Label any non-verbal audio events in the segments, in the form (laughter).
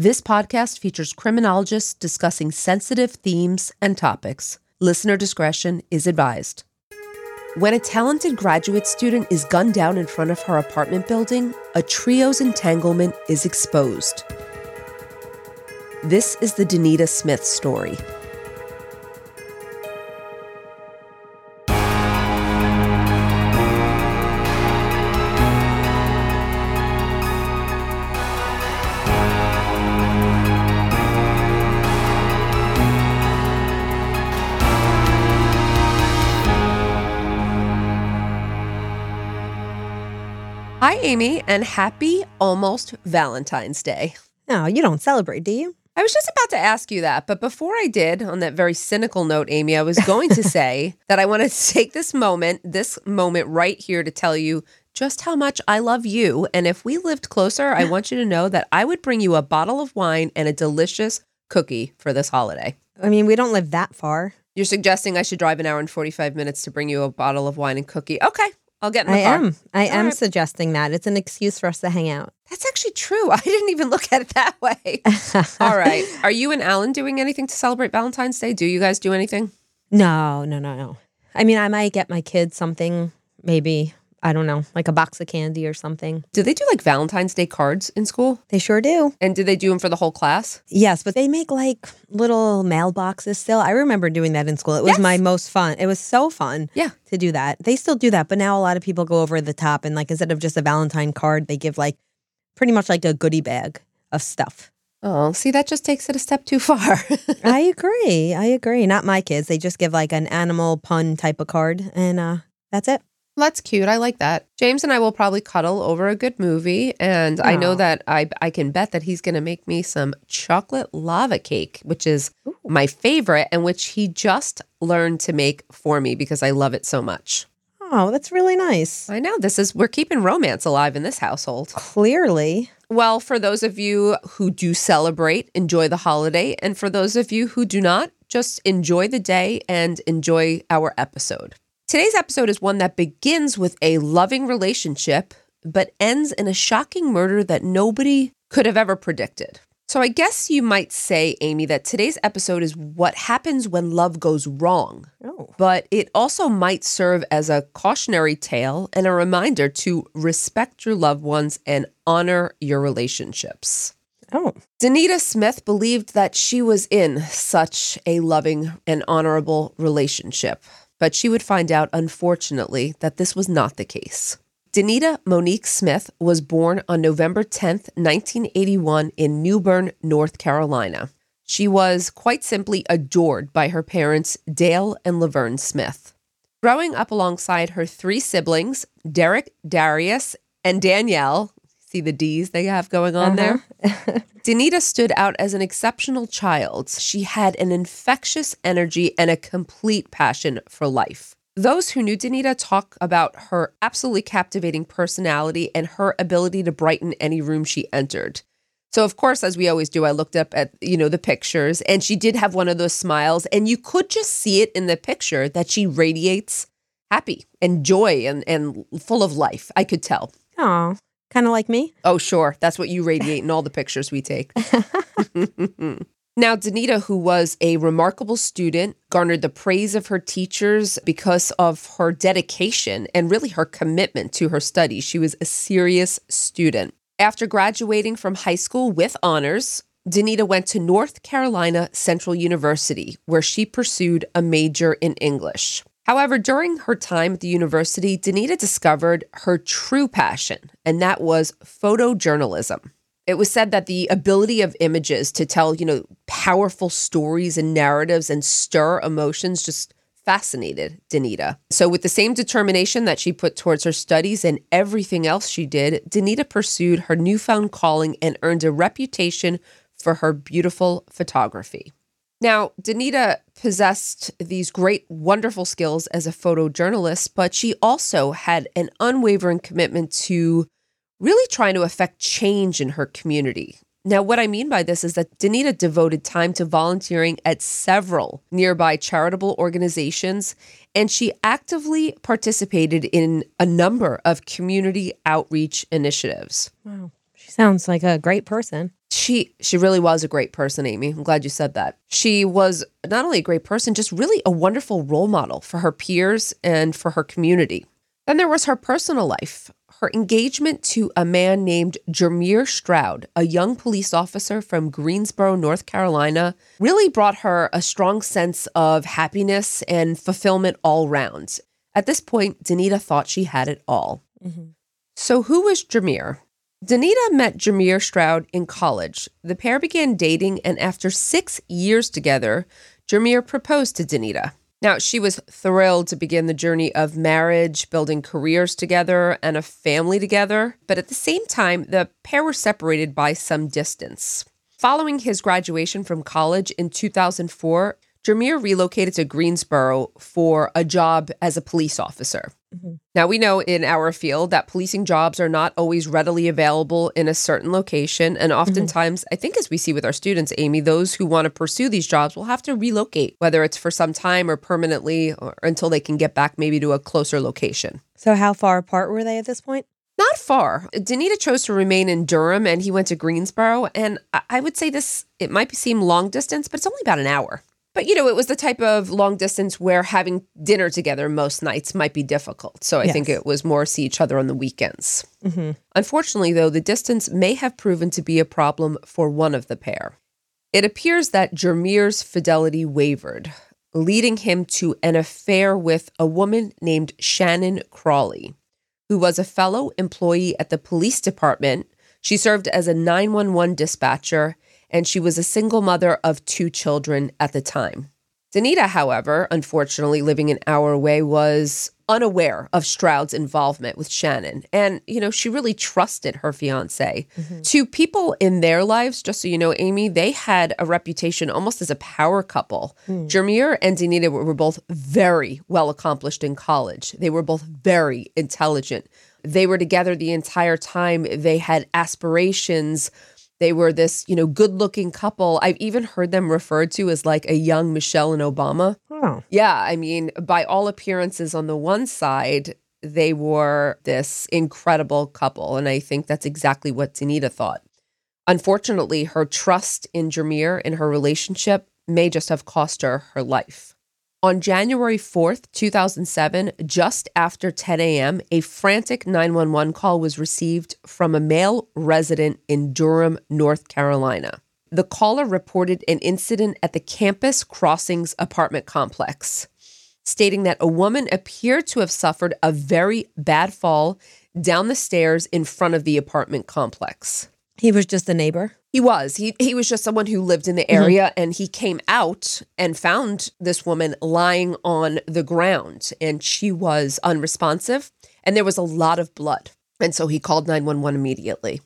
This podcast features criminologists discussing sensitive themes and topics. Listener discretion is advised. When a talented graduate student is gunned down in front of her apartment building, a trio's entanglement is exposed. This is the Denita Smith story. Amy, and happy almost Valentine's Day. No, you don't celebrate, do you? I was just about to ask you that, but before I did, on that very cynical note, Amy, I was going to (laughs) say that I want to take this moment, this moment right here to tell you just how much I love you. And if we lived closer, I (laughs) want you to know that I would bring you a bottle of wine and a delicious cookie for this holiday. I mean, we don't live that far. You're suggesting I should drive an hour and 45 minutes to bring you a bottle of wine and cookie. Okay, I'll get in the I car. am. I All am right. suggesting that. It's an excuse for us to hang out. That's actually true. (laughs) I didn't even look at it that way. (laughs) All right. Are you and Alan doing anything to celebrate Valentine's Day? Do you guys do anything? No, no, no, no. I mean, I might get my kids something, maybe, I don't know, like a box of candy or something. Do they do like Valentine's Day cards in school? They sure do. And do they do them for the whole class? Yes, but they make like little mailboxes still. I remember doing that in school. It was my most fun. It was so fun Yeah. to do that. They still do that, but now a lot of people go over the top and like instead of just a Valentine card, they give like pretty much like a goodie bag of stuff. Oh, see, that just takes it a step too far. (laughs) I agree. I agree. Not my kids. They just give like an animal pun type of card and uh that's it. That's cute. I like that. James and I will probably cuddle over a good movie. And I know that I, I can bet that he's going to make me some chocolate lava cake, which is my favorite and which he just learned to make for me because I love it so much. Oh, that's really nice. I know this is, we're keeping romance alive in this household. Clearly. Well, for those of you who do celebrate, enjoy the holiday. And for those of you who do not, just enjoy the day and enjoy our episode. Today's episode is one that begins with a loving relationship, but ends in a shocking murder that nobody could have ever predicted. So I guess you might say, Amy, that today's episode is what happens when love goes wrong. Oh. But it also might serve as a cautionary tale and a reminder to respect your loved ones and honor your relationships. Oh. Denita Smith believed that she was in such a loving and honorable relationship, but she would find out, unfortunately, that this was not the case. Denita Monique Smith was born on November 10th, 1981, in New Bern, North Carolina. She was quite simply adored by her parents, Dale and Laverne Smith. Growing up alongside her three siblings, Derek, Darius, and Danielle, See the D's they have going on there? Uh-huh. (laughs) Denita stood out as an exceptional child. She had an infectious energy and a complete passion for life. Those who knew Denita talk about her absolutely captivating personality and her ability to brighten any room she entered. So of course, as we always do, I looked up at, you know, the pictures and she did have one of those smiles and you could just see it in the picture that she radiates happy and joy and, and full of life. I could tell. Oh, kind of like me. Oh, sure. That's what you radiate in all the pictures we take. (laughs) now, Denita, who was a remarkable student, garnered the praise of her teachers because of her dedication and really her commitment to her studies. She was a serious student. After graduating from high school with honors, Denita went to North Carolina Central University, where she pursued a major in English. However, during her time at the university, Denita discovered her true passion, and that was photojournalism. It was said that the ability of images to tell, you know, powerful stories and narratives and stir emotions just fascinated Denita. So, with the same determination that she put towards her studies and everything else she did, Denita pursued her newfound calling and earned a reputation for her beautiful photography. Now, Denita possessed these great, wonderful skills as a photojournalist, but she also had an unwavering commitment to really trying to affect change in her community. Now, what I mean by this is that Denita devoted time to volunteering at several nearby charitable organizations, and she actively participated in a number of community outreach initiatives. Wow. She sounds like a great person. She she really was a great person, Amy. I'm glad you said that. She was not only a great person, just really a wonderful role model for her peers and for her community. Then there was her personal life. Her engagement to a man named Jermier Stroud, a young police officer from Greensboro, North Carolina, really brought her a strong sense of happiness and fulfillment all round. At this point, Denita thought she had it all. Mm-hmm. So, who was Jermier? Denita met Jameer Stroud in college. The pair began dating, and after six years together, Jameer proposed to Denita. Now, she was thrilled to begin the journey of marriage, building careers together, and a family together. But at the same time, the pair were separated by some distance. Following his graduation from college in 2004, Jameer relocated to Greensboro for a job as a police officer. Mm-hmm. Now, we know in our field that policing jobs are not always readily available in a certain location. And mm-hmm. oftentimes, I think as we see with our students, Amy, those who want to pursue these jobs will have to relocate, whether it's for some time or permanently or until they can get back maybe to a closer location. So, how far apart were they at this point? Not far. Denita chose to remain in Durham and he went to Greensboro. And I- I would say this, it might seem long distance, but it's only about an hour. But you know, it was the type of long distance where having dinner together most nights might be difficult. So I think it was more see each other on the weekends. Mm-hmm. Unfortunately, though, the distance may have proven to be a problem for one of the pair. It appears that Jermier's fidelity wavered, leading him to an affair with a woman named Shannon Crawley, who was a fellow employee at the police department. She served as a 911 dispatcher, and she was a single mother of two children at the time. Denita, however, unfortunately living an hour away, was unaware of Stroud's involvement with Shannon. And, you know, she really trusted her fiance. Mm-hmm. To people in their lives, just so you know, Amy, they had a reputation almost as a power couple. Hmm. Jermier and Denita were both very well accomplished in college, they were both very intelligent. They were together the entire time. They had aspirations. They were this, you know, good looking couple. I've even heard them referred to as like a young Michelle and Obama. Oh, Yeah, I mean, by all appearances, on the one side, they were this incredible couple. And I think that's exactly what Denita thought. Unfortunately, her trust in Jameer in her relationship may just have cost her her life. On January 4th, 2007, just after 10 a.m., a frantic 911 call was received from a male resident in Durham, North Carolina. The caller reported an incident at the Campus Crossings apartment complex, stating that a woman appeared to have suffered a very bad fall down the stairs in front of the apartment complex. he was just a neighbor. He was. He he was just someone who lived in the mm-hmm. area and he came out and found this woman lying on the ground and she was unresponsive and there was a lot of blood. And so he called 911 immediately.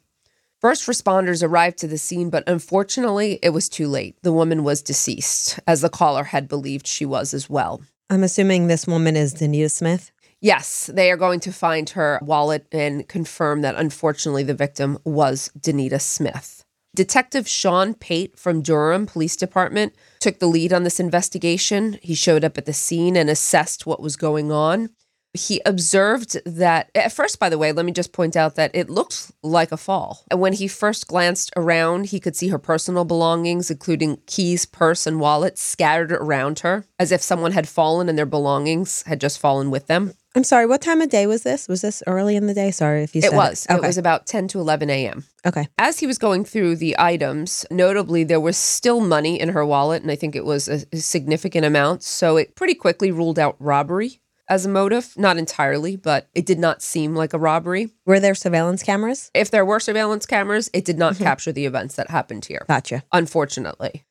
First responders arrived to the scene, but unfortunately, it was too late. The woman was deceased, as the caller had believed she was as well. I'm assuming this woman is Denita Smith. Yes, they are going to find her wallet and confirm that unfortunately the victim was Denita Smith. Detective Sean Pate from Durham Police Department took the lead on this investigation. He showed up at the scene and assessed what was going on. He observed that, at first, by the way, let me just point out that it looked like a fall. And when he first glanced around, he could see her personal belongings, including keys, purse, and wallet, scattered around her, as if someone had fallen and their belongings had just fallen with them. I'm sorry, what time of day was this? Was this early in the day? Sorry if you said It was. Okay. It was about 10 to 11 a.m. okay. As he was going through the items, notably there was still money in her wallet, and I think it was a, a significant amount. So it pretty quickly ruled out robbery as a motive. Not entirely, but it did not seem like a robbery. Were there surveillance cameras? If there were surveillance cameras, it did not mm-hmm. capture the events that happened here, Gotcha. unfortunately.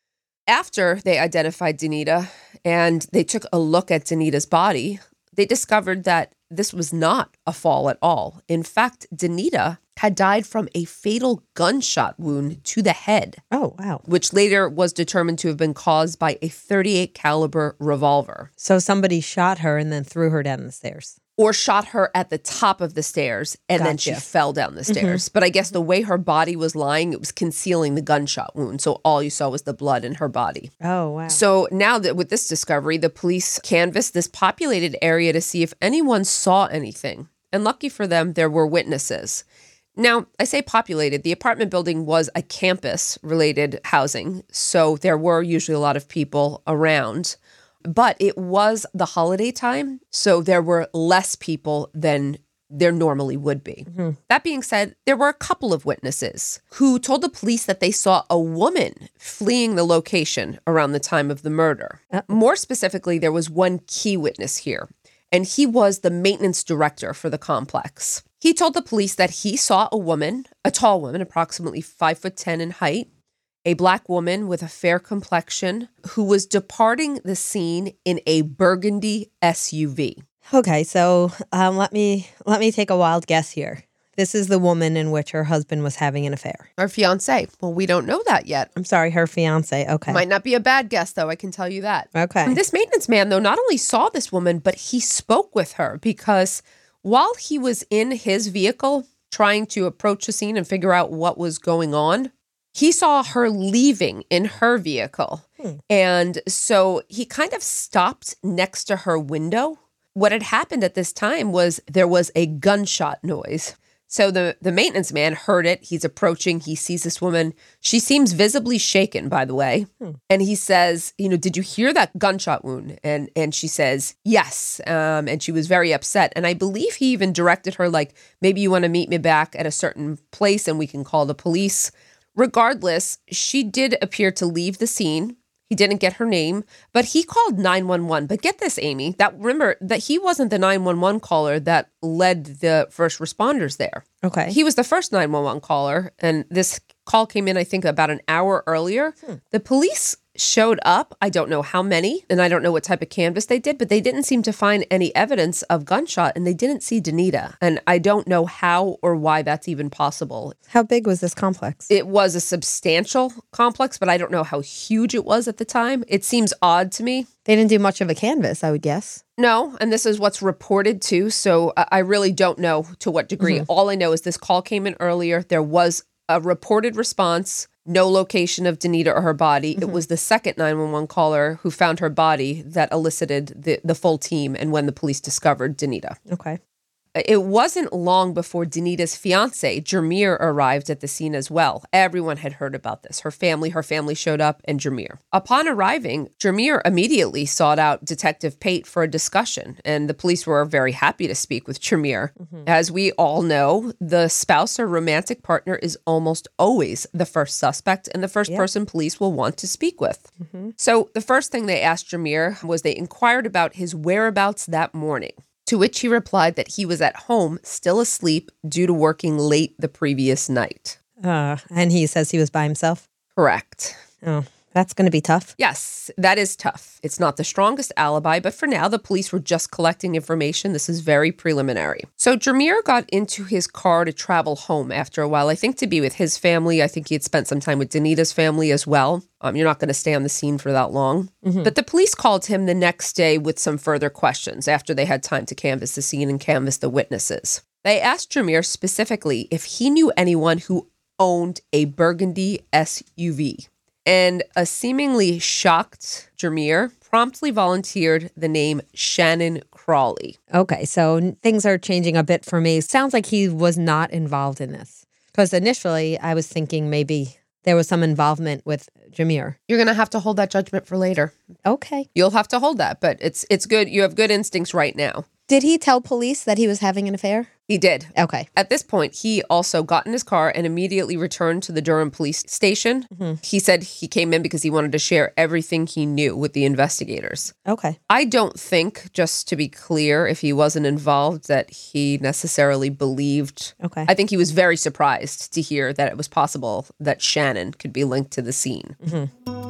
After they identified Denita and they took a look at Denita's body, they discovered that this was not a fall at all. In fact, Denita had died from a fatal gunshot wound to the head, Oh, wow. which later was determined to have been caused by a 38 caliber revolver So somebody shot her and then threw her down the stairs. Or shot her at the top of the stairs and then she fell down the mm-hmm. stairs. But I guess the way her body was lying, it was concealing the gunshot wound. So all you saw was the blood in her body. Oh, wow. So now that with this discovery, the police canvassed this populated area to see if anyone saw anything. And lucky for them, there were witnesses. Now, I say populated, the apartment building was a campus related housing. So there were usually a lot of people around. But it was the holiday time. So there were less people than there normally would be. Mm-hmm. That being said, there were a couple of witnesses who told the police that they saw a woman fleeing the location around the time of the murder. More specifically, there was one key witness here, and he was the maintenance director for the complex. He told the police that he saw a woman, a tall woman, approximately five foot ten in height, a black woman with a fair complexion, who was departing the scene in a burgundy SUV. okay, so um, let me let me take a wild guess here. This is the woman in which her husband was having an affair. Her fiance. Well, we don't know that yet. I'm sorry, her fiance. Okay. Might not be a bad guess, though, I can tell you that. okay. And this maintenance man, though, not only saw this woman, but he spoke with her because while he was in his vehicle trying to approach the scene and figure out what was going on, he saw her leaving in her vehicle. And so he kind of stopped next to her window. What had happened at this time was there was a gunshot noise. So the the maintenance man heard it. He's approaching. He sees this woman. She seems visibly shaken, by the way. And he says, "You know, did you hear that gunshot wound?" And and she says, "Yes." Um, and she was very upset. And I believe he even directed her, like, maybe you want to meet me back at a certain place, and we can call the police. Regardless, she did appear to leave the scene. He didn't get her name, but he called 911. But get this, Amy, that remember that he wasn't the 911 caller that led the first responders there. okay. He was the first 911 caller, and this call came in, I think, about an hour earlier. Hmm. The police showed up. I don't know how many, and I don't know what type of canvas they did, but they didn't seem to find any evidence of gunshot, and they didn't see Denita. And I don't know how or why that's even possible. How big was this complex? It was a substantial complex, but I don't know how huge it was at the time. It seems odd to me. they didn't do much of a canvas, I would guess. No, and this is what's reported too. So I I really don't know to what degree. Mm-hmm. All I know is this call came in earlier. There was a reported response, no location of Denita or her body. It mm-hmm. was the second 911 caller who found her body that elicited the, the full team and when the police discovered Denita. Okay. It wasn't long before Denita's fiance, Jermir, arrived at the scene as well. Everyone had heard about this. Her family, her family showed up, and Jermir. Upon arriving, Jermir immediately sought out Detective Pate for a discussion, and the police were very happy to speak with Jermir. Mm-hmm. As we all know, the spouse or romantic partner is almost always the first suspect and the first person police will want to speak with. Mm-hmm. So the first thing they asked Jermir was they inquired about his whereabouts that morning. To which he replied that he was at home, still asleep, due to working late the previous night. Uh, and he says he was by himself. Correct. Oh, That's going to be tough. Yes, that is tough. It's not the strongest alibi, but for now, the police were just collecting information. This is very preliminary. So, Jameer got into his car to travel home after a while, I think to be with his family. I think he had spent some time with Denita's family as well. Um, you're not going to stay on the scene for that long. But the police called him the next day with some further questions after they had time to canvass the scene and canvass the witnesses. They asked Jameer specifically if he knew anyone who owned a burgundy SUV. And a seemingly shocked Jameer promptly volunteered the name Shannon Crawley. Okay, so things are changing a bit for me. Sounds like he was not involved in this. Because initially I was thinking maybe there was some involvement with Jameer. You're gonna have to hold that judgment for later. Okay. You'll have to hold that, but it's it's good. You have good instincts right now. Did he tell police that he was having an affair? He did. Okay. At this point, he also got in his car and immediately returned to the Durham police station. Mm-hmm. He said he came in because he wanted to share everything he knew with the investigators. Okay. I don't think, just to be clear, if he wasn't involved, that he necessarily believed. Okay. I think he was very surprised to hear that it was possible that Shannon could be linked to the scene. Mm-hmm.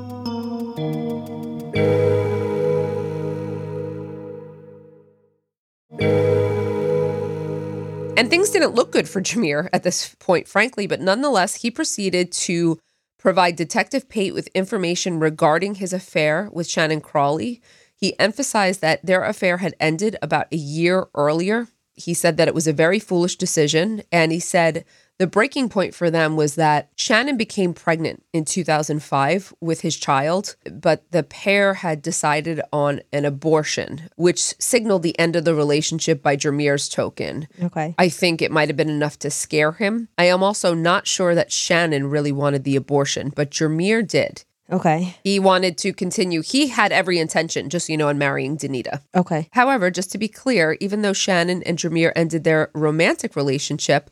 And things didn't look good for Jameer at this point, frankly, but nonetheless, he proceeded to provide Detective Pate with information regarding his affair with Shannon Crawley. He emphasized that their affair had ended about a year earlier. He said that it was a very foolish decision, and he said the breaking point for them was that Shannon became pregnant in 2005 with his child, but the pair had decided on an abortion, which signaled the end of the relationship by Jameer's token. Okay. I think it might have been enough to scare him. I am also not sure that Shannon really wanted the abortion, but Jameer did. Okay. He wanted to continue. He had every intention, just so you know, in marrying Denita. Okay. However, just to be clear, even though Shannon and Jameer ended their romantic relationship,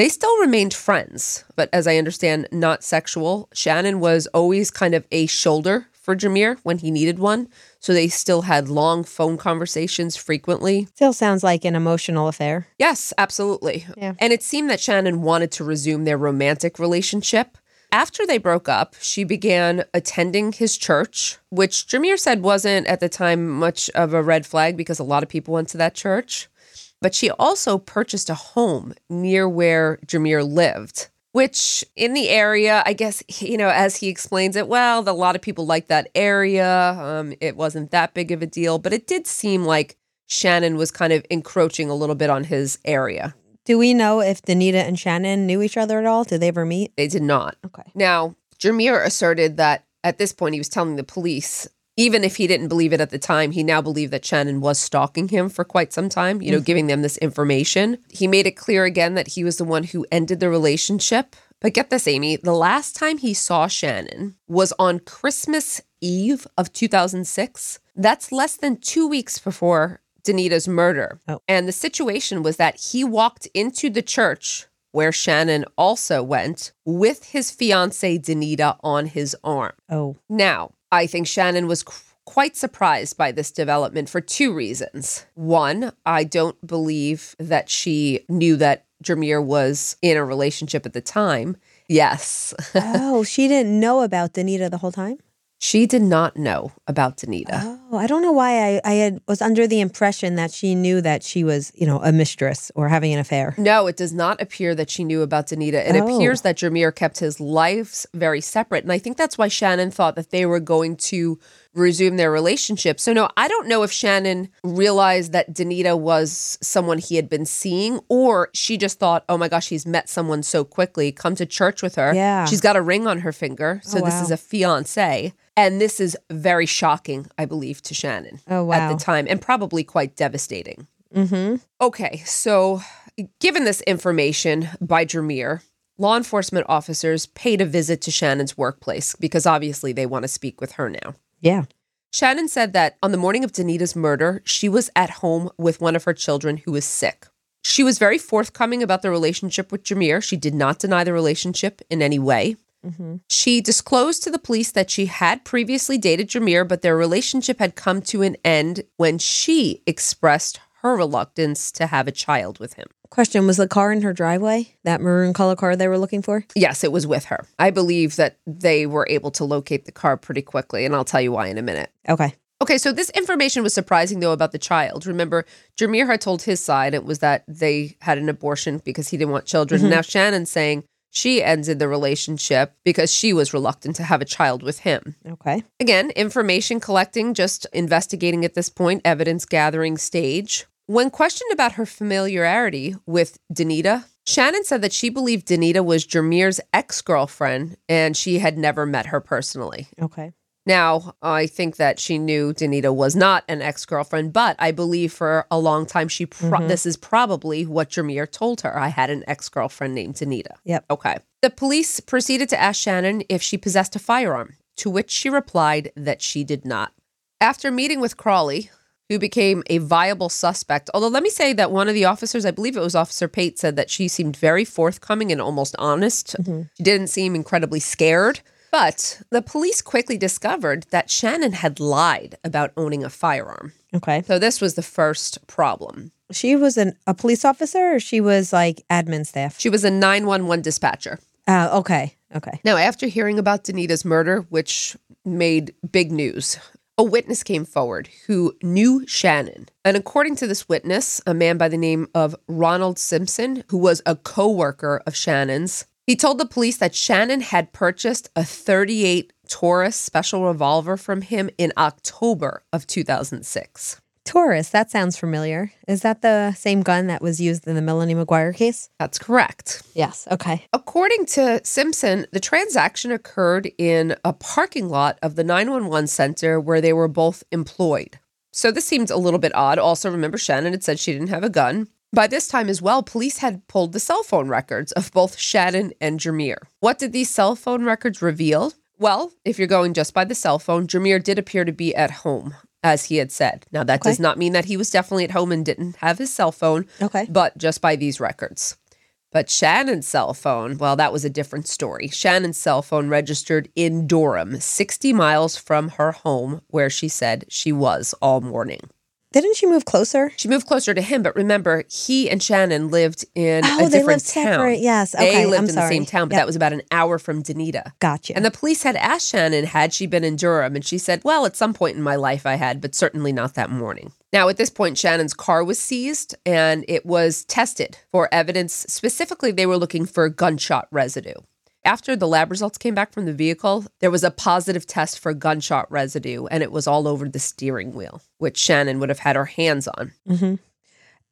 they still remained friends, but as I understand, not sexual. Shannon was always kind of a shoulder for Jameer when he needed one. So they still had long phone conversations frequently. Still sounds like an emotional affair. Yes, absolutely. Yeah. And it seemed that Shannon wanted to resume their romantic relationship. After they broke up, she began attending his church, which Jameer said wasn't at the time much of a red flag because a lot of people went to that church. But she also purchased a home near where Jameer lived, which in the area, I guess, you know, as he explains it, well, a lot of people like that area. Um, it wasn't that big of a deal, but it did seem like Shannon was kind of encroaching a little bit on his area. Do we know if Denita and Shannon knew each other at all? Did they ever meet? They did not. Okay. Now, Jameer asserted that at this point he was telling the police, even if he didn't believe it at the time, he now believed that Shannon was stalking him for quite some time, you know, mm-hmm. giving them this information. He made it clear again that he was the one who ended the relationship. But get this, Amy, the last time he saw Shannon was on Christmas Eve of 2006. That's less than two weeks before Denita's murder. Oh. And the situation was that he walked into the church where Shannon also went with his fiancee Denita on his arm. Oh. Now, I think Shannon was qu- quite surprised by this development for two reasons. One, I don't believe that she knew that Jameer was in a relationship at the time. Yes, Oh, she didn't know about Denita the whole time? she did not know about Denita. Oh, Oh, I don't know why I, I had was under the impression that she knew that she was, you know, a mistress or having an affair. No, it does not appear that she knew about Denita. It Oh. appears that Jameer kept his lives very separate. And I think that's why Shannon thought that they were going to resume their relationship. So, no, I don't know if Shannon realized that Denita was someone he had been seeing, or she just thought, oh my gosh, he's met someone so quickly. Come to church with her. Yeah. She's got a ring on her finger. So, Oh, this is a fiance. And this is very shocking, I believe, to Shannon Oh, at the time, and probably quite devastating. Mm-hmm. Okay, so given this information by Jameer, law enforcement officers paid a visit to Shannon's workplace because obviously they want to speak with her now. Yeah. Shannon said that on the morning of Denita's murder, she was at home with one of her children who was sick. She was very forthcoming about the relationship with Jameer. She did not deny the relationship in any way. Mm-hmm. She disclosed to the police that she had previously dated Jameer, but their relationship had come to an end when she expressed her reluctance to have a child with him. Question Was the car in her driveway? That maroon color car they were looking for? Yes, it was with her. I believe that they were able to locate the car pretty quickly, and I'll tell you why in a minute. Okay. Okay, so this information was surprising though about the child. Remember, Jameer had told his side it was that they had an abortion because he didn't want children. Now Shannon's saying she ended the relationship because she was reluctant to have a child with him. Okay. Again, information collecting, just investigating at this point, evidence gathering stage. When questioned about her familiarity with Denita, Shannon said that she believed Denita was Jameer's ex girlfriend and she had never met her personally. Okay. Now, I think that she knew Denita was not an ex girlfriend, but I believe for a long time she pro- mm-hmm. this is probably what Jameer told her. I had an ex girlfriend named Denita. Yep. Okay. The police proceeded to ask Shannon if she possessed a firearm, to which she replied that she did not. After meeting with Crawley, who became a viable suspect, although let me say that one of the officers, I believe it was Officer Pate, said that she seemed very forthcoming and almost honest. Mm-hmm. She didn't seem incredibly scared. But the police quickly discovered that Shannon had lied about owning a firearm. Okay. So this was the first problem. She was an, a police officer or she was like admin staff? She was a 911 dispatcher. Uh, okay. Okay. Now, after hearing about Denita's murder, which made big news, a witness came forward who knew Shannon. And according to this witness, a man by the name of Ronald Simpson, who was a co worker of Shannon's, he told the police that Shannon had purchased a 38 Taurus special revolver from him in October of 2006. Taurus, that sounds familiar. Is that the same gun that was used in the Melanie McGuire case? That's correct. Yes. Okay. According to Simpson, the transaction occurred in a parking lot of the 911 center where they were both employed. So this seems a little bit odd. Also, remember, Shannon had said she didn't have a gun. By this time as well, police had pulled the cell phone records of both Shannon and Jameer. What did these cell phone records reveal? Well, if you're going just by the cell phone, Jameer did appear to be at home, as he had said. Now, that does not mean that he was definitely at home and didn't have his cell phone, Okay. but just by these records. But Shannon's cell phone, well, that was a different story. Shannon's cell phone registered in Durham, 60 miles from her home, where she said she was all morning. Didn't she move closer? She moved closer to him, but remember, he and Shannon lived in Oh, a they different lived town. separate. Yes. They lived I'm in the same town, but Yep. that was about an hour from Denita. Gotcha. And the police had asked Shannon, had she been in Durham? And she said, Well, at some point in my life I had, but certainly not that morning. Now, at this point, Shannon's car was seized and it was tested for evidence. Specifically, they were looking for gunshot residue. After the lab results came back from the vehicle, there was a positive test for gunshot residue and it was all over the steering wheel, which Shannon would have had her hands on. Mm-hmm.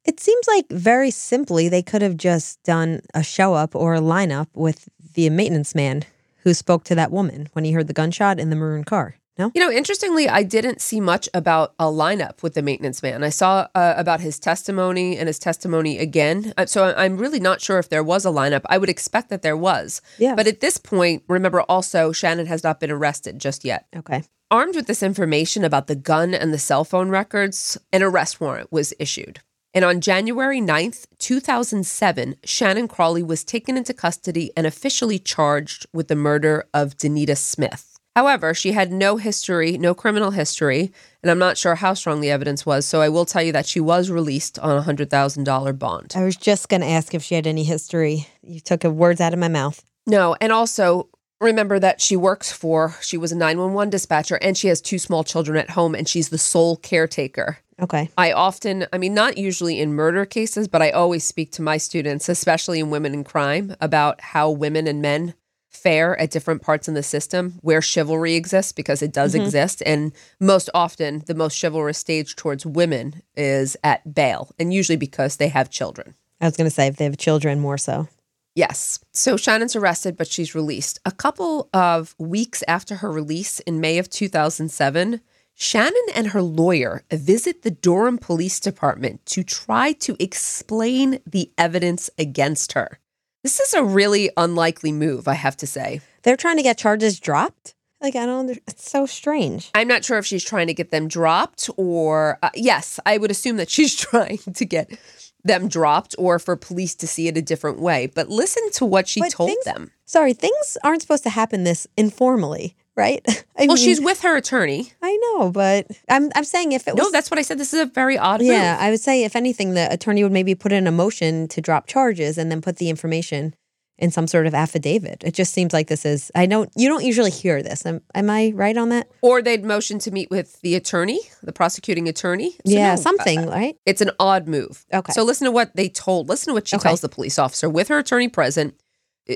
It seems like very simply they could have just done a show up or a lineup with the maintenance man who spoke to that woman when he heard the gunshot in the maroon car. No? You know, interestingly, I didn't see much about a lineup with the maintenance man. I saw uh, about his testimony and his testimony again. Uh, So I'm really not sure if there was a lineup. I would expect that there was. Yes. But at this point, remember also, Shannon has not been arrested just yet. Okay. Armed with this information about the gun and the cell phone records, an arrest warrant was issued. And on January 9th, 2007, Shannon Crawley was taken into custody and officially charged with the murder of Denita Smith. However, she had no history, no criminal history, and I'm not sure how strong the evidence was, so I will tell you that she was released on a $100,000 bond. I was just going to ask if she had any history. You took the words out of my mouth. No, and also remember that she works for, she was a 911 dispatcher, and she has two small children at home, and she's the sole caretaker. Okay. I often, I mean, not usually in murder cases, but I always speak to my students, especially in women in crime, about how women and men fare at different parts in the system where chivalry exists because it does mm-hmm. exist. And most often, the most chivalrous stage towards women is at bail, and usually because they have children. I was going to say if they have children, more so. Yes. So Shannon's arrested, but she's released. A couple of weeks after her release in May of 2007, Shannon and her lawyer visit the Durham Police Department to try to explain the evidence against her. This is a really unlikely move, I have to say. They're trying to get charges dropped? Like, I don't, under- it's so strange. I'm not sure if she's trying to get them dropped or, uh, yes, I would assume that (laughs) she's trying to get them dropped or for police to see it a different way. But listen to what she But told things- them. Sorry, things aren't supposed to happen this informally, right? (laughs) I well, mean, she's with her attorney. I know, but I'm I'm saying if it was No, that's what I said. This is a very odd yeah, move. I would say if anything, the attorney would maybe put in a motion to drop charges and then put the information in some sort of affidavit. It just seems like this is. I don't. You don't usually hear this. Am, am I right on that? Or they'd motion to meet with the attorney, the prosecuting attorney. So yeah, no, something, uh, right? It's an odd move. Okay. So listen to what they told. Listen to what she Okay. tells the police officer with her attorney present.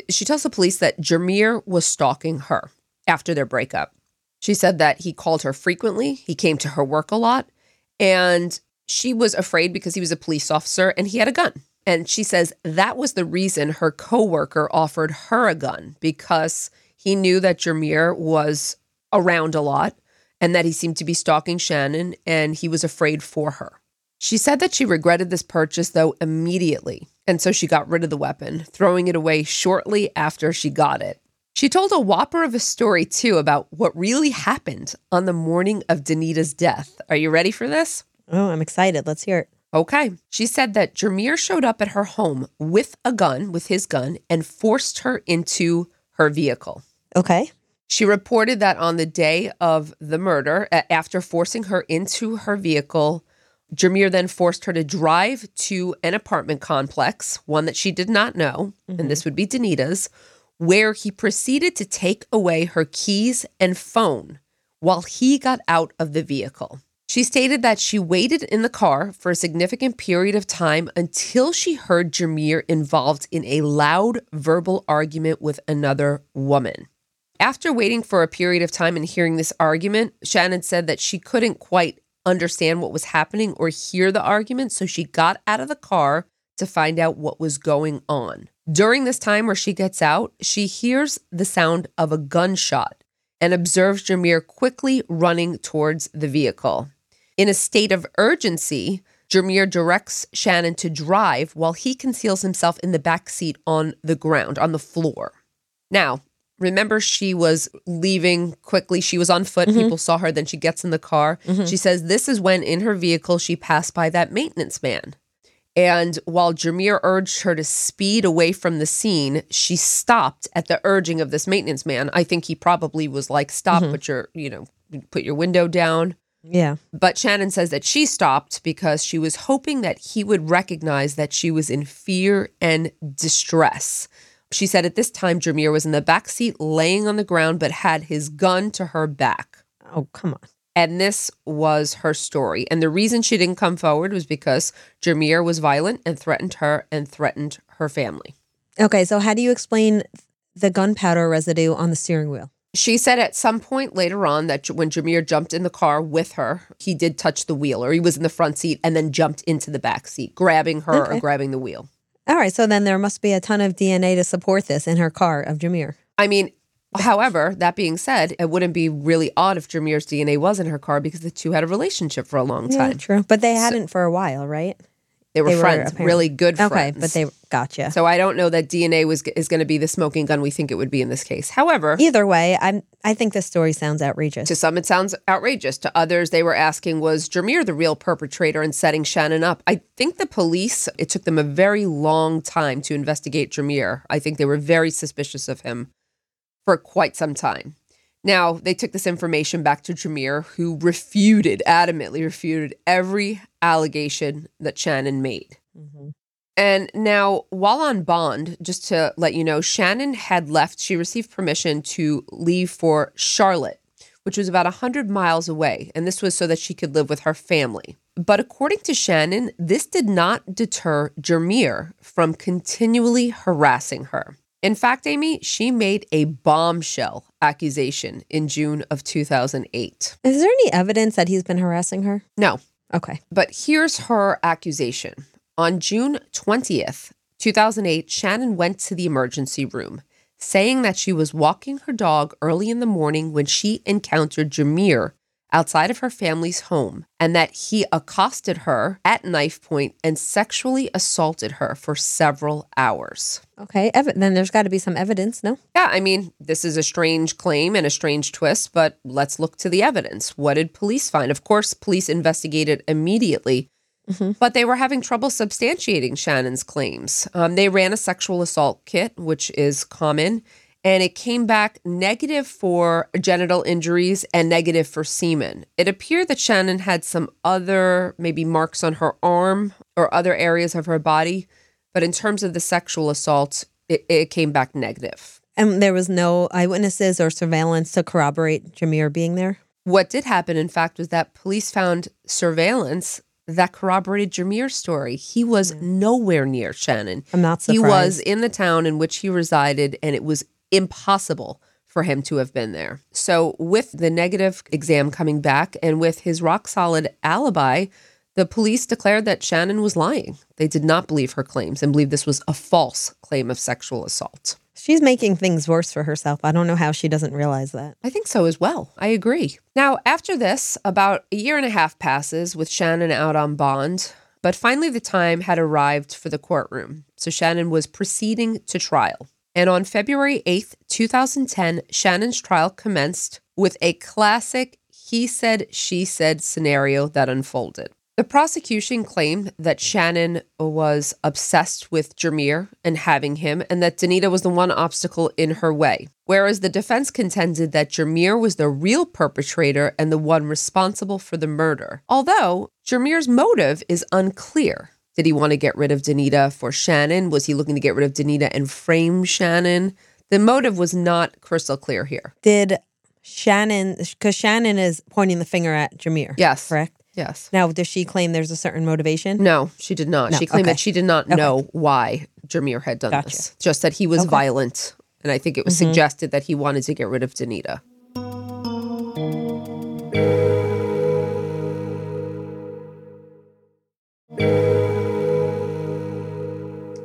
She tells the police that Jameer was stalking her after their breakup. She said that he called her frequently. He came to her work a lot. And she was afraid because he was a police officer and he had a gun. And she says that was the reason her coworker offered her a gun because he knew that Jameer was around a lot and that he seemed to be stalking Shannon and he was afraid for her. She said that she regretted this purchase, though, immediately. And so she got rid of the weapon, throwing it away shortly after she got it. She told a whopper of a story, too, about what really happened on the morning of Denita's death. Are you ready for this? Oh, I'm excited. Let's hear it. Okay. She said that Jameer showed up at her home with a gun, with his gun, and forced her into her vehicle. Okay. She reported that on the day of the murder, after forcing her into her vehicle, Jameer then forced her to drive to an apartment complex, one that she did not know, and mm-hmm. this would be Denita's, where he proceeded to take away her keys and phone while he got out of the vehicle. She stated that she waited in the car for a significant period of time until she heard Jameer involved in a loud verbal argument with another woman. After waiting for a period of time and hearing this argument, Shannon said that she couldn't quite understand what was happening or hear the argument, so she got out of the car to find out what was going on. During this time where she gets out, she hears the sound of a gunshot and observes Jameer quickly running towards the vehicle. In a state of urgency, Jameer directs Shannon to drive while he conceals himself in the back seat on the ground, on the floor. Now, remember, she was leaving quickly. She was on foot. Mm-hmm. People saw her. Then she gets in the car. Mm-hmm. She says this is when in her vehicle she passed by that maintenance man. And while Jameer urged her to speed away from the scene, she stopped at the urging of this maintenance man. I think he probably was like, stop, mm-hmm. put your, you know, put your window down. Yeah. But Shannon says that she stopped because she was hoping that he would recognize that she was in fear and distress. She said at this time, Jameer was in the back seat laying on the ground, but had his gun to her back. Oh, come on. And this was her story. And the reason she didn't come forward was because Jameer was violent and threatened her and threatened her family. Okay, so how do you explain the gunpowder residue on the steering wheel? She said at some point later on that when Jameer jumped in the car with her, he did touch the wheel or he was in the front seat and then jumped into the back seat, grabbing her Okay. or grabbing the wheel. All right, so then there must be a ton of DNA to support this in her car of Jameer. I mean, however, that being said, it wouldn't be really odd if Jameer's DNA was in her car because the two had a relationship for a long time. Yeah, true. But they hadn't for a while, right? They were They friends, apparently- really good friends. Okay, but they gotcha. So I don't know that DNA was is going to be the smoking gun we think it would be in this case. However, Either way, I'm I think this story sounds outrageous. to some it sounds outrageous. To others, they were asking, was Jameer the real perpetrator in setting Shannon up? I think the police, it took them a very long time to investigate Jameer. I think they were very suspicious of him for quite some time. Now, they took this information back to Jameer, who refuted, adamantly refuted every allegation that Shannon made. Mm-hmm. And now, while on bond, just to let you know, Shannon had left, she received permission to leave for Charlotte, which was about 100 miles away. And this was so that she could live with her family. But according to Shannon, this did not deter Jameer from continually harassing her. In fact, Amy, she made a bombshell accusation in June of 2008. Is there any evidence that he's been harassing her? No, Okay. but here's her accusation. On June 20th, 2008, Shannon went to the emergency room, saying that she was walking her dog early in the morning when she encountered Jameer outside of her family's home and that he accosted her at knife point and sexually assaulted her for several hours. Okay. Ev- then there's got to be some evidence, no? Yeah, I mean, this is a strange claim and a strange twist, but let's look to the evidence. What did police find? Of course, police investigated immediately, but they were having trouble substantiating Shannon's claims. Um, they ran a sexual assault kit, which is common, and it came back negative for genital injuries and negative for semen. It appeared that Shannon had some other, maybe marks on her arm or other areas of her body, but in terms of the sexual assault, it, it came back negative. And there was no eyewitnesses or surveillance to corroborate Jameer being there? What did happen, in fact, was that police found surveillance that corroborated Jameer's story. He was nowhere near Shannon. I'm not surprised. He was in the town in which he resided, and it was impossible for him to have been there. So, with the negative exam coming back and with his rock solid alibi, the police declared that Shannon was lying. They did not believe her claims and believed this was a false claim of sexual assault. She's making things worse for herself. I don't know how she doesn't realize that. I think so as well. I agree. Now, after this, about a year and a half passes with Shannon out on bond, but finally the time had arrived for the courtroom. So Shannon was proceeding to trial. And on February 8th, 2010, Shannon's trial commenced with a classic he said, she said scenario that unfolded. The prosecution claimed that Shannon was obsessed with Jameer and having him, and that Denita was the one obstacle in her way. Whereas the defense contended that Jameer was the real perpetrator and the one responsible for the murder. Although Jameer's motive is unclear. Did he want to get rid of Denita for Shannon? Was he looking to get rid of Denita and frame Shannon? The motive was not crystal clear here. Did Shannon, because Shannon is pointing the finger at Jameer. Yes. Correct? Yes. Now, does she claim there's a certain motivation? No, she did not. No, she claimed okay. that she did not Okay. know why Jameer had done Gotcha. this. Just that he was Okay. violent. And I think it was mm-hmm. suggested that he wanted to get rid of Denita.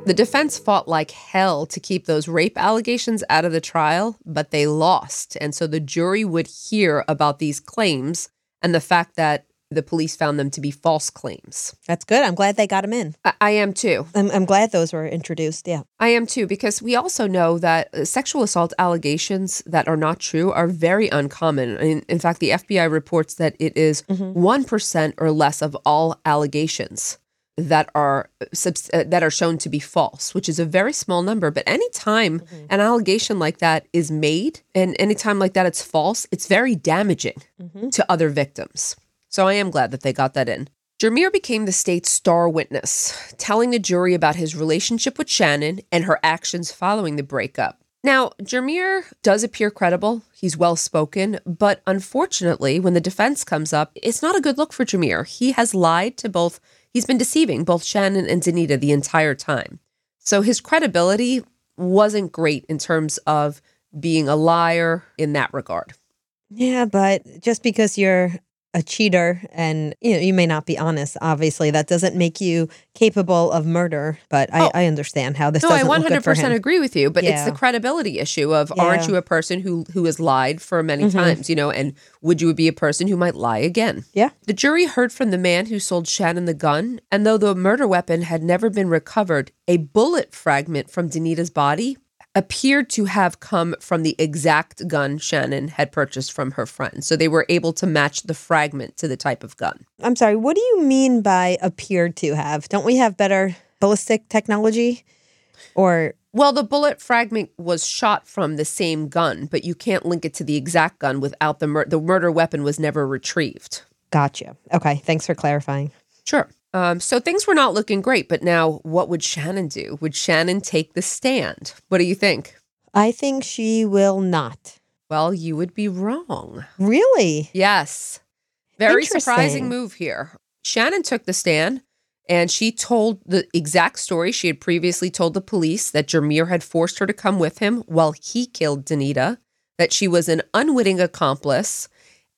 The defense fought like hell to keep those rape allegations out of the trial, but they lost. And so the jury would hear about these claims and the fact that the police found them to be false claims. That's good. I'm glad they got him in. I, I am too. I'm, I'm glad those were introduced. Yeah. I am too, because we also know that uh, sexual assault allegations that are not true are very uncommon. In, in fact, the FBI reports that it is 1% or less of all allegations that are uh, subs- uh, that are shown to be false, which is a very small number. But anytime an allegation like that is made, and anytime like that it's false, it's very damaging to other victims. So I am glad that they got that in. Jameer became the state's star witness, telling the jury about his relationship with Shannon and her actions following the breakup. Now, Jameer does appear credible. He's well spoken, but unfortunately, when the defense comes up, it's not a good look for Jameer. He has lied to both, he's been deceiving both Shannon and Denita the entire time. So his credibility wasn't great in terms of being a liar in that regard. Yeah, but just because you're a cheater and you know you may not be honest, obviously that doesn't make you capable of murder. But I, Oh. I understand how this No, I doesn't look good for 100% him. agree with you, but it's the credibility issue of aren't Mm-hmm. you a person who who has lied for many times, you know, and would you be a person who might lie again? Yeah. The jury heard from the man who sold Shannon the gun, and though the murder weapon had never been recovered, a bullet fragment from Denita's body appeared to have come from the exact gun Shannon had purchased from her friend. So they were able to match the fragment to the type of gun. I'm sorry. What do you mean by appeared to have? Don't we have better ballistic technology? Or Well, the bullet fragment was shot from the same gun, but you can't link it to the exact gun without the mur- the murder weapon was never retrieved. gotcha. Okay, thanks for clarifying. Sure. Um, so things were not looking great, but now what would Shannon do? Would Shannon take the stand? What do you think? I think she will not. Well, you would be wrong. Really? Yes. Very surprising move here. Shannon took the stand and she told the exact story she had previously told the police that Jameer had forced her to come with him while he killed Denita, that she was an unwitting accomplice.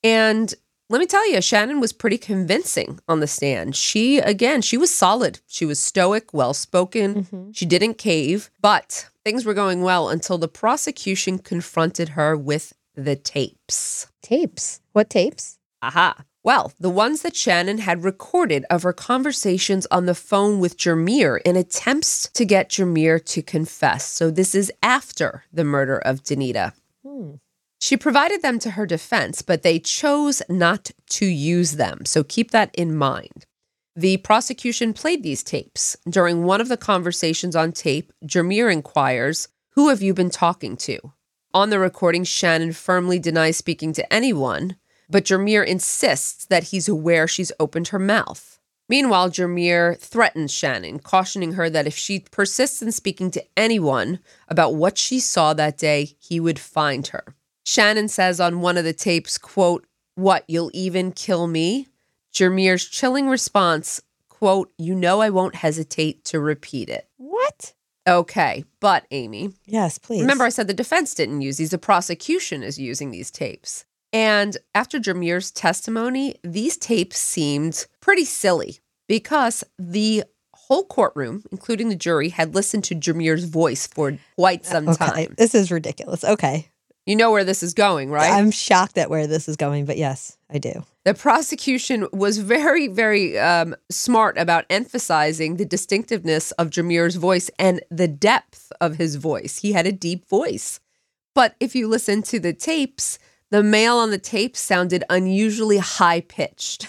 And let me tell you, Shannon was pretty convincing on the stand. She, again, she was solid. She was stoic, well spoken. Mm-hmm. She didn't cave, but things were going well until the prosecution confronted her with the tapes. Tapes. What tapes? Aha. Well, the ones that Shannon had recorded of her conversations on the phone with Jameer in attempts to get Jameer to confess. So this is after the murder of Denita. Hmm. She provided them to her defense, but they chose not to use them. So keep that in mind. The prosecution played these tapes. During one of the conversations on tape, Jameer inquires, Who have you been talking to? On the recording, Shannon firmly denies speaking to anyone, but Jameer insists that he's aware she's opened her mouth. Meanwhile, Jameer threatens Shannon, cautioning her that if she persists in speaking to anyone about what she saw that day, he would find her. Shannon says on one of the tapes, quote, What, you'll even kill me? Jameer's chilling response, quote, You know I won't hesitate to repeat it. What? Okay, but Amy, Yes, please. remember I said the defense didn't use these, the prosecution is using these tapes. And after Jameer's testimony, these tapes seemed pretty silly because the whole courtroom, including the jury, had listened to Jameer's voice for quite some okay, time. this is ridiculous. Okay. You know where this is going, right? I'm shocked at where this is going, but yes, I do. The prosecution was very, very um, smart about emphasizing the distinctiveness of Jameer's voice and the depth of his voice. He had a deep voice. But if you listen to the tapes, the male on the tape sounded unusually high pitched.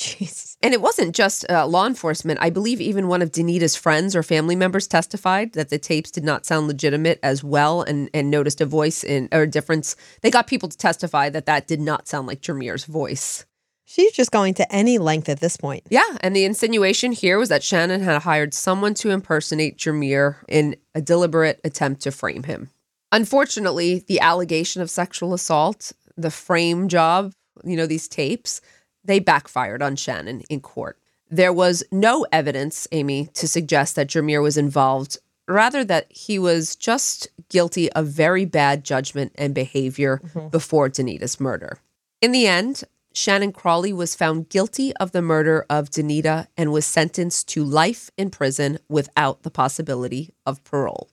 Jeez. And it wasn't just uh, law enforcement. I believe even one of Denita's friends or family members testified that the tapes did not sound legitimate as well and, and noticed a voice in or a difference. They got people to testify that that did not sound like Jameer's voice. She's just going to any length at this point. Yeah, and the insinuation here was that Shannon had hired someone to impersonate Jameer in a deliberate attempt to frame him. Unfortunately, the allegation of sexual assault, the frame job, you know, these tapes, they backfired on Shannon in court. There was no evidence, Amy, to suggest that Jameer was involved, rather that he was just guilty of very bad judgment and behavior mm-hmm. before Denita's murder. In the end, Shannon Crawley was found guilty of the murder of Denita and was sentenced to life in prison without the possibility of parole.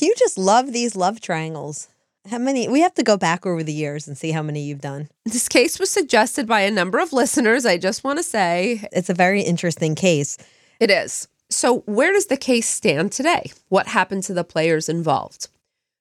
You just love these love triangles. How many? We have to go back over the years and see how many you've done. This case was suggested by a number of listeners. I just want to say It's a very interesting case. it is. So, where does the case stand today? What happened to the players involved?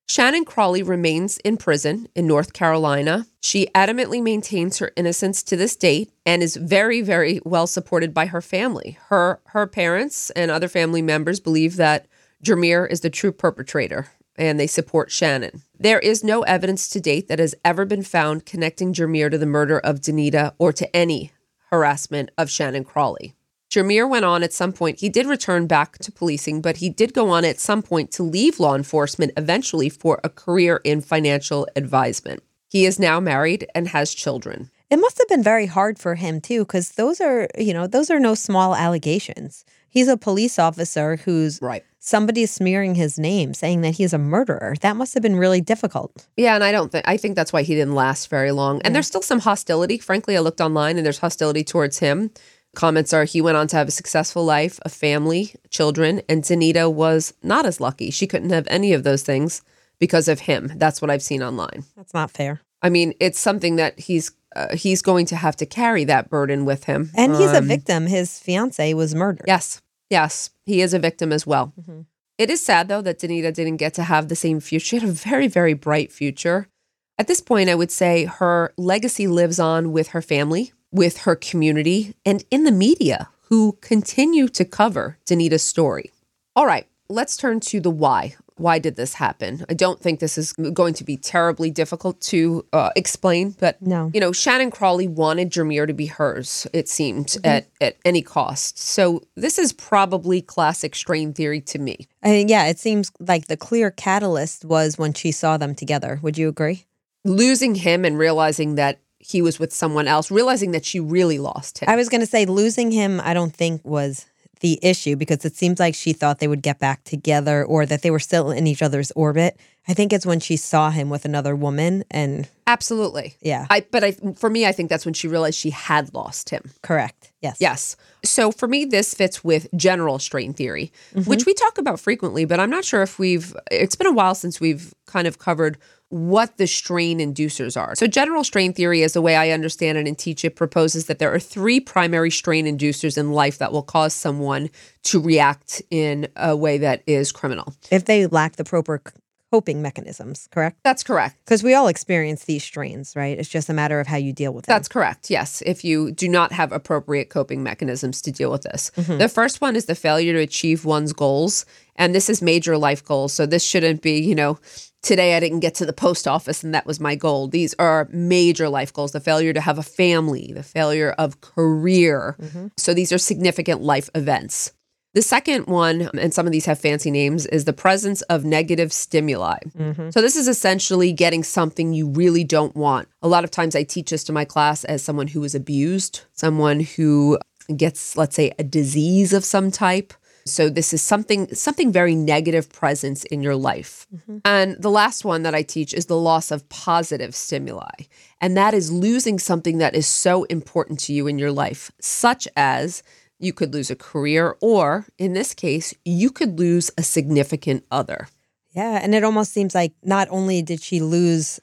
Shannon Crawley remains in prison in North Carolina. She adamantly maintains her innocence to this date and is very, very well supported by her family. Her her parents and other family members believe that Jameer is the true perpetrator and they support Shannon. There is no evidence to date that has ever been found connecting Jameer to the murder of Danita or to any harassment of Shannon Crawley. Jameer went on at some point. He did return back to policing, but he did go on at some point to leave law enforcement eventually for a career in financial advisement. He is now married and has children. It must have been very hard for him too, because those are, you know, those are no small allegations. He's a police officer who's Right. somebody is smearing his name, saying that he's a murderer. That must have been really difficult. Yeah, and I don't think I think that's why he didn't last very long. And there's still some hostility. Frankly, I looked online and there's hostility towards him. Comments are he went on to have a successful life, a family, children, and Denita was not as lucky. She couldn't have any of those things because of him. That's what I've seen online. That's not fair. I mean, it's something that he's uh, he's going to have to carry that burden with him. And he's a Um, victim. His fiance was murdered. Yes, yes, he is a victim as well. Mhm. It is sad though that Denita didn't get to have the same future. (laughs) She had a very, very bright future. At this point, I would say her legacy lives on with her family, with her community, and in the media who continue to cover Denita's story. All right, let's turn to the why. Why did this happen? I don't think this is going to be terribly difficult to uh, explain, but No. you know, Shannon Crawley wanted Jameer to be hers, it seemed, at, at any cost. So this is probably classic strain theory to me. Mean, yeah, it seems like the clear catalyst was when she saw them together. Would you agree? Losing him and realizing that he was with someone else, realizing that she really lost him. I was going to say losing him, I don't think was the issue because it seems like she thought they would get back together or that they were still in each other's orbit. I think it's when she saw him with another woman and Absolutely. yeah, I but I for me I think that's when she realized she had lost him. correct. Yes. Yes. So for me, this fits with general strain theory, mm-hmm. which we talk about frequently, but I'm not sure if we've, it's been a while since we've kind of covered what the strain inducers are. So, general strain theory, as the way I understand it and teach it, proposes that there are three primary strain inducers in life that will cause someone to react in a way that is criminal. If they lack the proper coping mechanisms, correct? That's correct. Because we all experience these strains, right? It's just a matter of how you deal with them. That's correct. Yes. If you do not have appropriate coping mechanisms to deal with this, mm-hmm. the first one is the failure to achieve one's goals. And this is major life goals. So this shouldn't be, you know, today I didn't get to the post office and that was my goal. These are major life goals the failure to have a family, the failure of career. Mm-hmm. So these are significant life events. The second one, and some of these have fancy names, is the presence of negative stimuli. Mm-hmm. So, this is essentially getting something you really don't want. A lot of times I teach this to my class as someone who is abused, someone who gets, let's say, a disease of some type. So this is something something very negative presence in your life. Mm-hmm. And the last one that I teach is the loss of positive stimuli. And that is losing something that is so important to you in your life, such as you could lose a career or in this case, you could lose a significant other. Yeah, and it almost seems like not only did she lose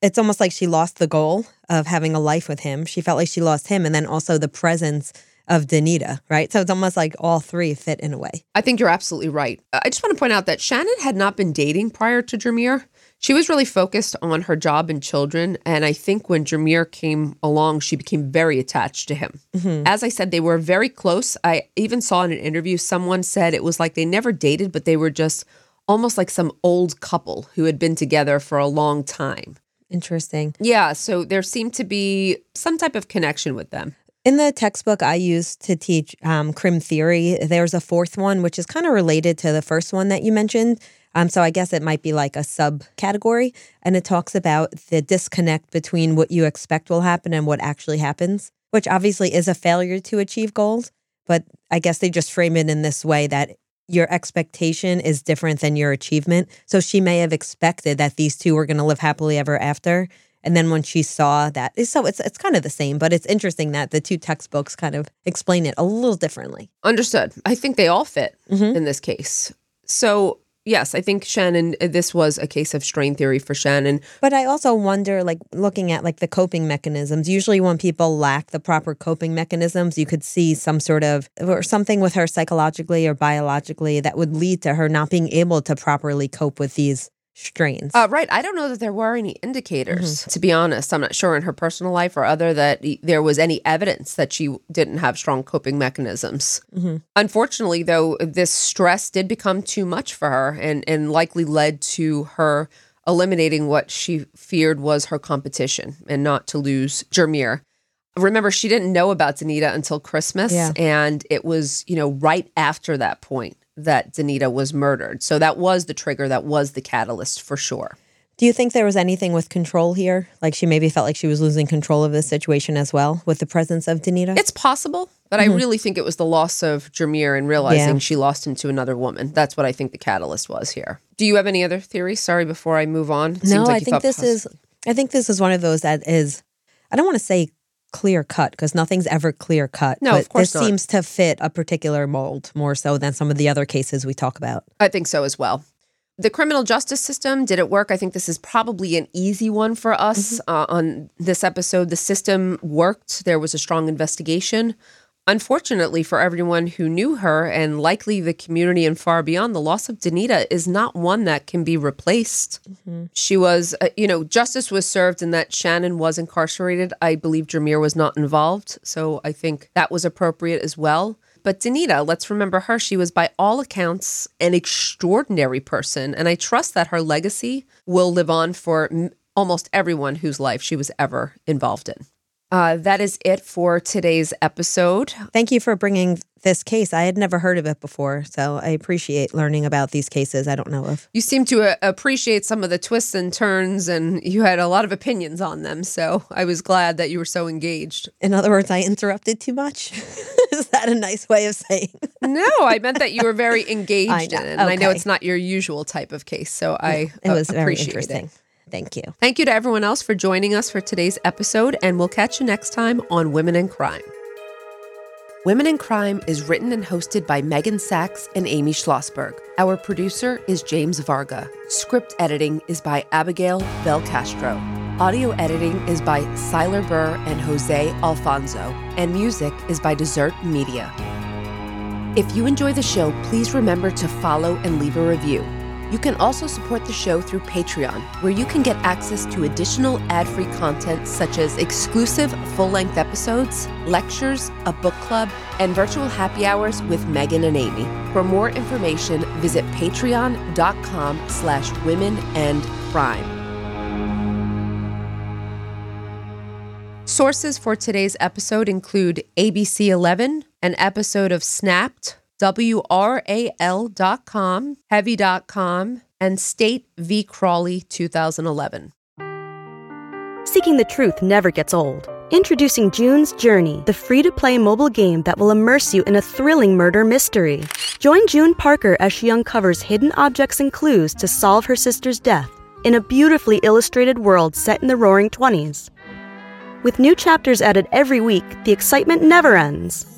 it's almost like she lost the goal of having a life with him. She felt like she lost him and then also the presence of Denita, right? So it's almost like all three fit in a way. I think you're absolutely right. Uh, I just want to point out that Shannon had not been dating prior to Jameer. She was really focused on her job and children. And I think when Jameer came along, she became very attached to him. Mm-hmm. As I said, they were very close. I even saw in an interview, someone said it was like they never dated, but they were just almost like some old couple who had been together for a long time. Interesting. Yeah. So there seemed to be some type of connection with them. In the textbook I used to teach um, crim theory, there's a fourth one, which is kind of related to the first one that you mentioned. Um, so I guess it might be like a subcategory. And it talks about the disconnect between what you expect will happen and what actually happens, which obviously is a failure to achieve goals. But I guess they just frame it in this way that your expectation is different than your achievement. So she may have expected that these two were going to live happily ever after. And then when she saw that, so it's it's kind of the same, but it's interesting that the two textbooks kind of explain it a little differently. Understood. I think they all fit mm-hmm. in this case. So, yes, I think Shannon, uh, this was a case of strain theory for Shannon. But I also wonder, like looking at like the coping mechanisms. Usually, when people lack the proper coping mechanisms, you could see some sort of or something with her psychologically or biologically that would lead to her not being able to properly cope with these strains. Uh, right. I don't know that there were any indicators, to be honest. I'm not sure in her personal life or other that there was any evidence that she didn't have strong coping mechanisms. Unfortunately, though, this stress did become too much for her and, and likely led to her eliminating what she feared was her competition and not to lose Jameer. Remember, she didn't know about Denita until Christmas, Yeah. and it was, you know, right after that point that Denita was murdered. So that was the trigger, that was the catalyst for sure. Do you think there was anything with control here? Like she maybe felt like she was losing control of the situation as well with the presence of Denita? It's possible, but I really think it was the loss of Jameer and realizing Mm-hmm. Yeah. she lost him to another woman. That's what I think the catalyst was here. Do you have any other theories? Sorry, before I move on. It no, like I think this is I think this is one of those that is I don't want to say clear cut because nothing's ever clear cut. No, but of course this not. seems to fit a particular mold more so than some of the other cases we talk about. I think so as well. The criminal justice system, did it work? I think this is probably an easy one for us Mm-hmm. uh, on this episode. The system worked, there was a strong investigation. Unfortunately, for everyone who knew her and likely the community and far beyond, the loss of Denita is not one that can be replaced. She was, uh, you know, justice was served in that Shannon was incarcerated. I believe Jameer was not involved. So I think that was appropriate as well. But Denita, let's remember her. She was, by all accounts, an extraordinary person. And I trust that her legacy will live on for m- almost everyone whose life she was ever involved in. Uh, that is it for today's episode. Thank you for bringing this case. I had never heard of it before, so I appreciate learning about these cases I don't know of. You seem to uh, appreciate some of the twists and turns, and you had a lot of opinions on them. So I was glad that you were so engaged. In other words, I interrupted too much. (laughs) is that a nice way of saying? (laughs) No, I meant that you were very (laughs) engaged in it. And I know it's not your usual type of case. So I It was very appreciate interesting. it. Thank you. Thank you to everyone else for joining us for today's episode, and we'll catch you next time on Women and Crime. Women and Crime is written and hosted by Meghan Sacks and Amy Shlosberg. Our producer is James Varga. Script editing is by Abigail Bel Castro. Audio editing is by Siler Burr and Jose Alfonzo, and music is by Dessert Media. If you enjoy the show, please remember to follow and leave a review. You can also support the show through Patreon, where you can get access to additional ad free content such as exclusive full length episodes, lectures, a book club, and virtual happy hours with Meghan and Amy. For more information, visit patreon.com slash women and crime. Sources for today's episode include ABC 11, an episode of Snapped, WRAL.com, Heavy.com, and State v. Crawley 2011. Seeking the truth never gets old. Introducing June's Journey, the free to play mobile game that will immerse you in a thrilling murder mystery. Join June Parker as she uncovers hidden objects and clues to solve her sister's death in a beautifully illustrated world set in the roaring 20s. With new chapters added every week, the excitement never ends.